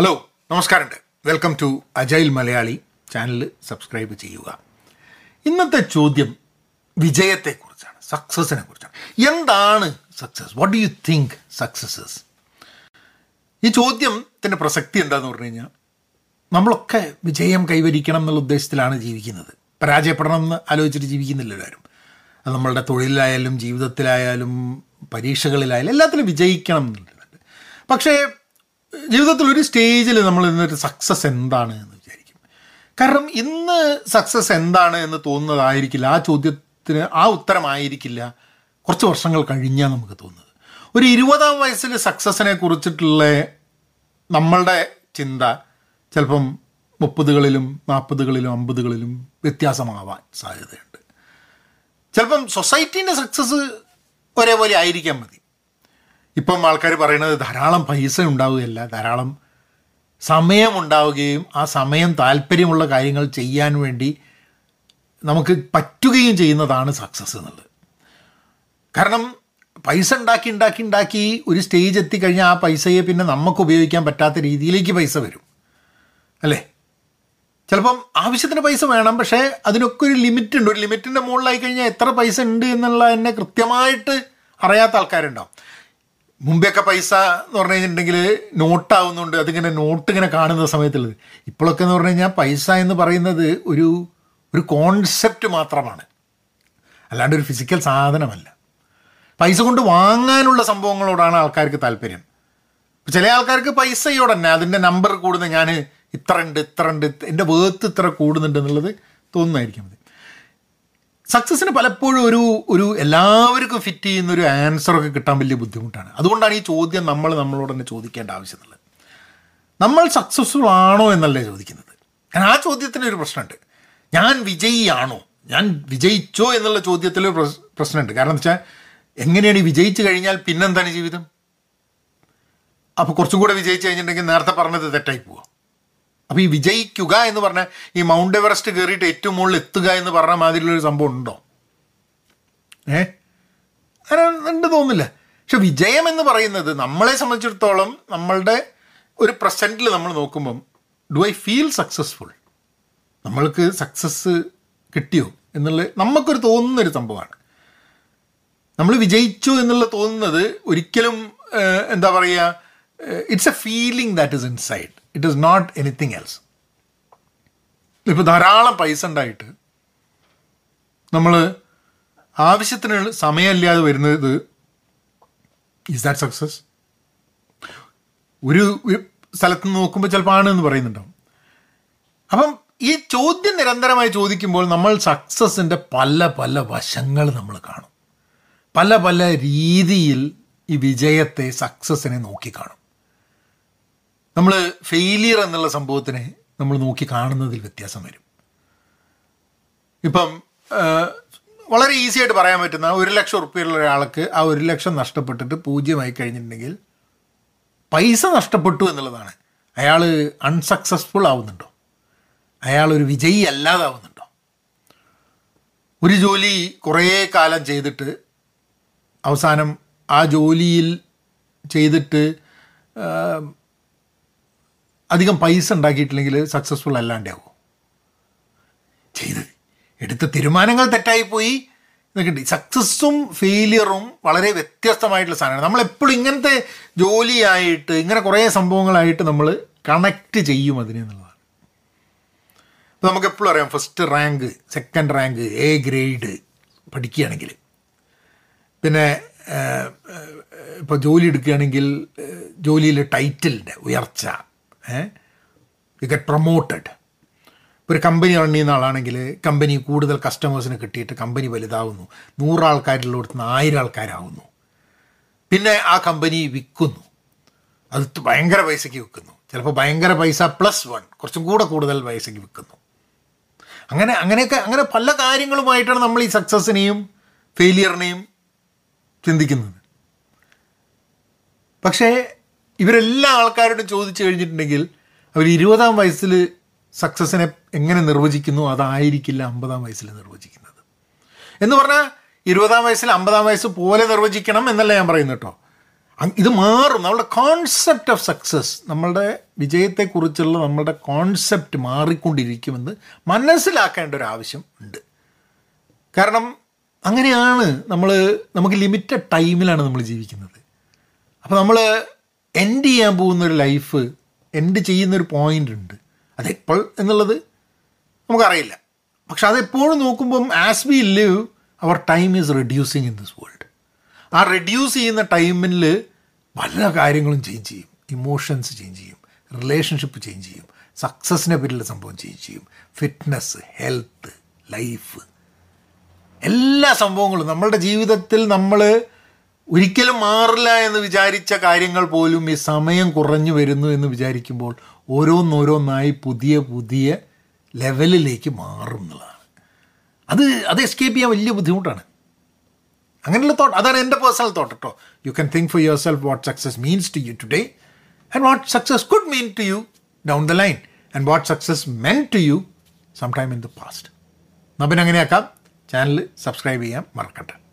Hello നമസ്കാരമുണ്ട്. Welcome to Agile Malayali channel subscribe ചെയ്യുക. ഇന്നത്തെ ചോദ്യം വിജയത്തെക്കുറിച്ചാണ് സക്സസിനെ കുറിച്ചാണ് എന്താണ് success what do you think success is ഈ ചോദ്യത്തിന്റെ പ്രസക്തി എന്താന്ന് പറഞ്ഞു കഴിഞ്ഞാൽ നമ്മളൊക്കെ വിജയം കൈവരിക്കണം എന്നുള്ള ഉദ്ദേശത്തിലാണ് ജീവിക്കുന്നത്. പരാജയപ്പെടണം എന്ന് ആലോചിച്ചിട്ട് ജീവിക്കുന്നില്ല എല്ലാവരും. അത് നമ്മളുടെ തൊഴിലിലായാലും ജീവിതത്തിലായാലും പരീക്ഷകളിലായാലും എല്ലാത്തിലും വിജയിക്കണം എന്നുള്ളത് പക്ഷേ ജീവിതത്തിൽ ഒരു സ്റ്റേജിൽ നമ്മൾ ഇന്നൊരു സക്സസ് എന്താണ് എന്ന് വിചാരിക്കും. കാരണം ഇന്ന് സക്സസ് എന്താണ് എന്ന് തോന്നുന്നതായിരിക്കില്ല. ആ ചോദ്യത്തിന് ആ ഉത്തരമായിരിക്കില്ല. കുറച്ച് വർഷങ്ങൾ കഴിഞ്ഞാൽ നമുക്ക് തോന്നുന്നത്. ഒരു ഇരുപതാം വയസ്സിൽ സക്സസിനെ കുറിച്ചിട്ടുള്ള നമ്മളുടെ ചിന്ത ചിലപ്പം മുപ്പതുകളിലും നാൽപ്പതുകളിലും അമ്പതുകളിലും വ്യത്യാസമാവാൻ സാധ്യതയുണ്ട്. ചിലപ്പം സൊസൈറ്റീന്റെ സക്സസ് ഒരേപോലെ ആയിരിക്കാൻ മതി. ഇപ്പം ആൾക്കാർ പറയുന്നത് ധാരാളം പൈസ ഉണ്ടാവുകയല്ല ധാരാളം സമയമുണ്ടാവുകയും ആ സമയം താല്പര്യമുള്ള കാര്യങ്ങൾ ചെയ്യാൻ വേണ്ടി നമുക്ക് പറ്റുകയും ചെയ്യുന്നതാണ് സക്സസ് എന്നുള്ളത്. കാരണം പൈസ ഉണ്ടാക്കി ഉണ്ടാക്കി ഉണ്ടാക്കി ഒരു സ്റ്റേജ് എത്തിക്കഴിഞ്ഞാൽ ആ പൈസയെ പിന്നെ നമുക്ക് ഉപയോഗിക്കാൻ പറ്റാത്ത രീതിയിലേക്ക് പൈസ വരും. അല്ലേ? ചിലപ്പം ആവശ്യത്തിന് പൈസ വേണം പക്ഷേ അതിനൊക്കെ ഒരു ലിമിറ്റ് ഉണ്ട്. ഒരു ലിമിറ്റിന്റെ മുകളിലായി കഴിഞ്ഞാൽ എത്ര പൈസ ഉണ്ട് എന്നുള്ള എന്നെ കൃത്യമായിട്ട് അറിയാത്ത ആൾക്കാരുണ്ടാവും. മുമ്പെയൊക്കെ പൈസ എന്ന് പറഞ്ഞു കഴിഞ്ഞിട്ടുണ്ടെങ്കിൽ നോട്ടാവുന്നുണ്ട്. അതിങ്ങനെ നോട്ട് ഇങ്ങനെ കാണുന്ന സമയത്തുള്ളത്. ഇപ്പോഴൊക്കെ എന്ന് പറഞ്ഞു കഴിഞ്ഞാൽ പൈസ എന്ന് പറയുന്നത് ഒരു ഒരു കോൺസെപ്റ്റ് മാത്രമാണ്. അല്ലാണ്ട് ഒരു ഫിസിക്കൽ സാധനമല്ല. പൈസ കൊണ്ട് വാങ്ങാനുള്ള സംഭവങ്ങളോടാണ് ആൾക്കാർക്ക് താല്പര്യം. ചില ആൾക്കാർക്ക് പൈസയോടെ തന്നെ അതിന്റെ നമ്പർ കൂടുന്ന ഞാൻ ഇത്ര ഉണ്ട് ഇത്ര ഉണ്ട് എന്റെ വേർത്ത് ഇത്ര കൂടുന്നുണ്ട് എന്നുള്ളത് തോന്നുന്നതായിരിക്കും മതി സക്സസ്സിന് പലപ്പോഴും ഒരു ഒരു എല്ലാവർക്കും ഫിറ്റ് ചെയ്യുന്ന ഒരു ആൻസറൊക്കെ കിട്ടാൻ വലിയ ബുദ്ധിമുട്ടാണ്. അതുകൊണ്ടാണ് ഈ ചോദ്യം നമ്മൾ നമ്മളോട് തന്നെ ചോദിക്കേണ്ട ആവശ്യമുള്ളത്. നമ്മൾ സക്സസ്ഫുൾ ആണോ എന്നല്ലേ ചോദിക്കുന്നത്. കാരണം ആ ചോദ്യത്തിന് ഒരു പ്രശ്നമുണ്ട്. ഞാൻ വിജയിയാണോ? ഞാൻ വിജയിച്ചോ എന്നുള്ള ചോദ്യത്തിൽ പ്രശ്നമുണ്ട്. കാരണം എന്താ വെച്ചാൽ എങ്ങനെയാണ് ഈ വിജയിച്ചു കഴിഞ്ഞാൽ പിന്നെന്താണ് ജീവിതം? അപ്പോൾ കുറച്ചും കൂടെ വിജയിച്ചു കഴിഞ്ഞിട്ടുണ്ടെങ്കിൽ നേരത്തെ പറഞ്ഞത് തെറ്റായി പോവുക അപ്പോൾ ഈ വിജയിക്കുക എന്ന് പറഞ്ഞാൽ ഈ മൗണ്ട് എവറസ്റ്റ് കയറിയിട്ട് ഏറ്റവും മുകളിൽ എത്തുക എന്ന് പറഞ്ഞ മാതിരിയുള്ളൊരു സംഭവം ഉണ്ടോ? ഏ? അങ്ങനെ ഉണ്ട് തോന്നുന്നില്ല. പക്ഷെ വിജയം എന്ന് പറയുന്നത് നമ്മളെ സംബന്ധിച്ചിടത്തോളം നമ്മളുടെ ഒരു പ്രസന്റിൽ നമ്മൾ നോക്കുമ്പം ഡു ഐ ഫീൽ സക്സസ്ഫുൾ നമ്മൾക്ക് സക്സസ് കിട്ടിയോ? എന്നുള്ള നമുക്കൊരു തോന്നുന്നൊരു സംഭവമാണ്. നമ്മൾ വിജയിച്ചു എന്നുള്ള തോന്നുന്നത് ഒരിക്കലും എന്താ പറയുക it's a feeling that is inside it is not anything else ഇപ്പോൾ ധാരാളം പൈസ ഉണ്ടായിട്ട് നമ്മൾ ആവശ്യത്തിന് സമയമില്ലാതെ വരുന്നത് ഇസ് ദാറ്റ് സക്സസ് ഒരു സ്ഥലത്ത് നിന്ന് നോക്കുമ്പോൾ ചിലപ്പോൾ എന്ന് പറയുന്നുണ്ടാവും. അപ്പം ഈ ചോദ്യം നിരന്തരമായി ചോദിക്കുമ്പോൾ നമ്മൾ സക്സസിന്റെ പല പല വശങ്ങൾ നമ്മൾ കാണും. പല പല രീതിയിൽ ഈ വിജയത്തെ സക്സസിനെ നോക്കിക്കാണും നമ്മൾ ഫെയിലിയർ എന്നുള്ള സംഭവത്തിനെ നമ്മൾ നോക്കി കാണുന്നതിൽ വ്യത്യാസം വരും. ഇപ്പം വളരെ ഈസി ആയിട്ട് പറയാൻ പറ്റുന്ന ഒരു ലക്ഷം ഉറുപ്പ്യുള്ള ഒരാൾക്ക് ആ ഒരു ലക്ഷം നഷ്ടപ്പെട്ടിട്ട് പൂജ്യമായി കഴിഞ്ഞിട്ടുണ്ടെങ്കിൽ പൈസ നഷ്ടപ്പെട്ടു എന്നുള്ളതാണ്. അയാൾ അൺസക്സസ്ഫുൾ ആവുന്നുണ്ടോ? അയാൾ ഒരു വിജയി അല്ലാതാവുന്നുണ്ടോ? ഒരു ജോലി കുറേ കാലം ചെയ്തിട്ട് അവസാനം ആ ജോലിയിൽ ചെയ്തിട്ട് അധികം പൈസ ഉണ്ടാക്കിയിട്ടില്ലെങ്കിൽ സക്സസ്ഫുൾ അല്ലാണ്ടാവും ചെയ്ത് എടുത്ത തീരുമാനങ്ങൾ തെറ്റായിപ്പോയി എന്നൊക്കെ സക്സസ്സും ഫെയിലിയറും വളരെ വ്യത്യസ്തമായിട്ടുള്ള സാധനമാണ്. നമ്മളെപ്പോഴും ഇങ്ങനത്തെ ജോലിയായിട്ട് ഇങ്ങനെ കുറേ സംഭവങ്ങളായിട്ട് നമ്മൾ കണക്റ്റ് ചെയ്യും അതിനെ എന്നുള്ളതാണ്. അപ്പോൾ നമുക്ക് എപ്പോഴും അറിയാം first rank second rank A grade പഠിക്കുകയാണെങ്കിൽ. പിന്നെ ഇപ്പോൾ ജോലി എടുക്കുകയാണെങ്കിൽ ജോലിയിലെ ടൈറ്റിലിന്റെ ഉയർച്ച. യു ഗെറ്റ് പ്രൊമോട്ടഡ് ഇപ്പോൾ ഒരു കമ്പനി റൺ ചെയ്യുന്ന ആളാണെങ്കിൽ കമ്പനി കൂടുതൽ കസ്റ്റമേഴ്സിനെ കിട്ടിയിട്ട് കമ്പനി വലുതാവുന്നു. നൂറാൾക്കാരിലുള്ള ആൾക്കാരിലുള്ളടത്ത് നിന്ന് ആയിരം ആൾക്കാരാവുന്നു പിന്നെ ആ കമ്പനി വിൽക്കുന്നു. അത് ഭയങ്കര പൈസയ്ക്ക് വിൽക്കുന്നു. ചിലപ്പോൾ ഭയങ്കര പൈസ പ്ലസ് വൺ കുറച്ചും കൂടെ കൂടുതൽ പൈസയ്ക്ക് വിൽക്കുന്നു. അങ്ങനെ അങ്ങനെയൊക്കെ അങ്ങനെ പല കാര്യങ്ങളുമായിട്ടാണ് നമ്മൾ ഈ സക്സസ്സിനെയും ഫെയിലിയറിനെയും ചിന്തിക്കുന്നത്. പക്ഷേ ഇവരെല്ലാ ആൾക്കാരോടും ചോദിച്ചു കഴിഞ്ഞിട്ടുണ്ടെങ്കിൽ അവർ ഇരുപതാം വയസ്സിൽ സക്സസ്സിനെ എങ്ങനെ നിർവചിക്കുന്നു? അതായിരിക്കില്ല അമ്പതാം വയസ്സിൽ നിർവചിക്കുന്നത്. എന്ന് പറഞ്ഞാൽ ഇരുപതാം വയസ്സിൽ അമ്പതാം വയസ്സ് പോലെ നിർവചിക്കണം എന്നല്ല ഞാൻ പറയുന്നത് കേട്ടോ. ഇത് മാറും. നമ്മളുടെ കോൺസെപ്റ്റ് ഓഫ് സക്സസ് നമ്മളുടെ വിജയത്തെക്കുറിച്ചുള്ള നമ്മളുടെ കോൺസെപ്റ്റ് മാറിക്കൊണ്ടിരിക്കുമെന്ന് മനസ്സിലാക്കേണ്ട ഒരു ആവശ്യം ഉണ്ട്. കാരണം അങ്ങനെയാണ് നമ്മൾ നമുക്ക് ലിമിറ്റഡ് ടൈമിലാണ് നമ്മൾ ജീവിക്കുന്നത്. അപ്പോൾ നമ്മൾ എൻഡ് ചെയ്യാൻ പോകുന്നൊരു ലൈഫ് എൻഡ് ചെയ്യുന്നൊരു പോയിന്റ് ഉണ്ട്. അതെപ്പോൾ എന്നുള്ളത് നമുക്കറിയില്ല. പക്ഷെ അതെപ്പോഴും നോക്കുമ്പം as we live our time is reducing in this world ആ റെഡ്യൂസ് ചെയ്യുന്ന ടൈമിൽ പല കാര്യങ്ങളും ചേഞ്ച് ചെയ്യും. ഇമോഷൻസ് ചേഞ്ച് ചെയ്യും. റിലേഷൻഷിപ്പ് ചേഞ്ച് ചെയ്യും. സക്സസിനെ പറ്റിയുള്ള സംഭവം ചേഞ്ച് ചെയ്യും. ഫിറ്റ്നസ് ഹെൽത്ത് ലൈഫ് എല്ലാ സംഭവങ്ങളും നമ്മളുടെ ജീവിതത്തിൽ നമ്മൾ ഒരിക്കലും മാറില്ല എന്ന് വിചാരിച്ച കാര്യങ്ങൾ പോലും ഈ സമയം കുറഞ്ഞു വരുന്നു എന്ന് വിചാരിക്കുമ്പോൾ ഓരോന്നോരോന്നായി പുതിയ പുതിയ ലെവലിലേക്ക് മാറും അത് അത് എസ്കേപ്പ് ചെയ്യാൻ വലിയ ബുദ്ധിമുട്ടാണ്. അങ്ങനെയുള്ള തോട്ട് അതാണ് എന്റെ പേഴ്സണൽ തോട്ട് കേട്ടോ you can think for yourself what success means to you today and what success could mean to you down the line and what success meant to you some time in the past എന്നാൽ അങ്ങനെയാക്കാം. Channel subscribe ചെയ്യാൻ മറക്കട്ടെ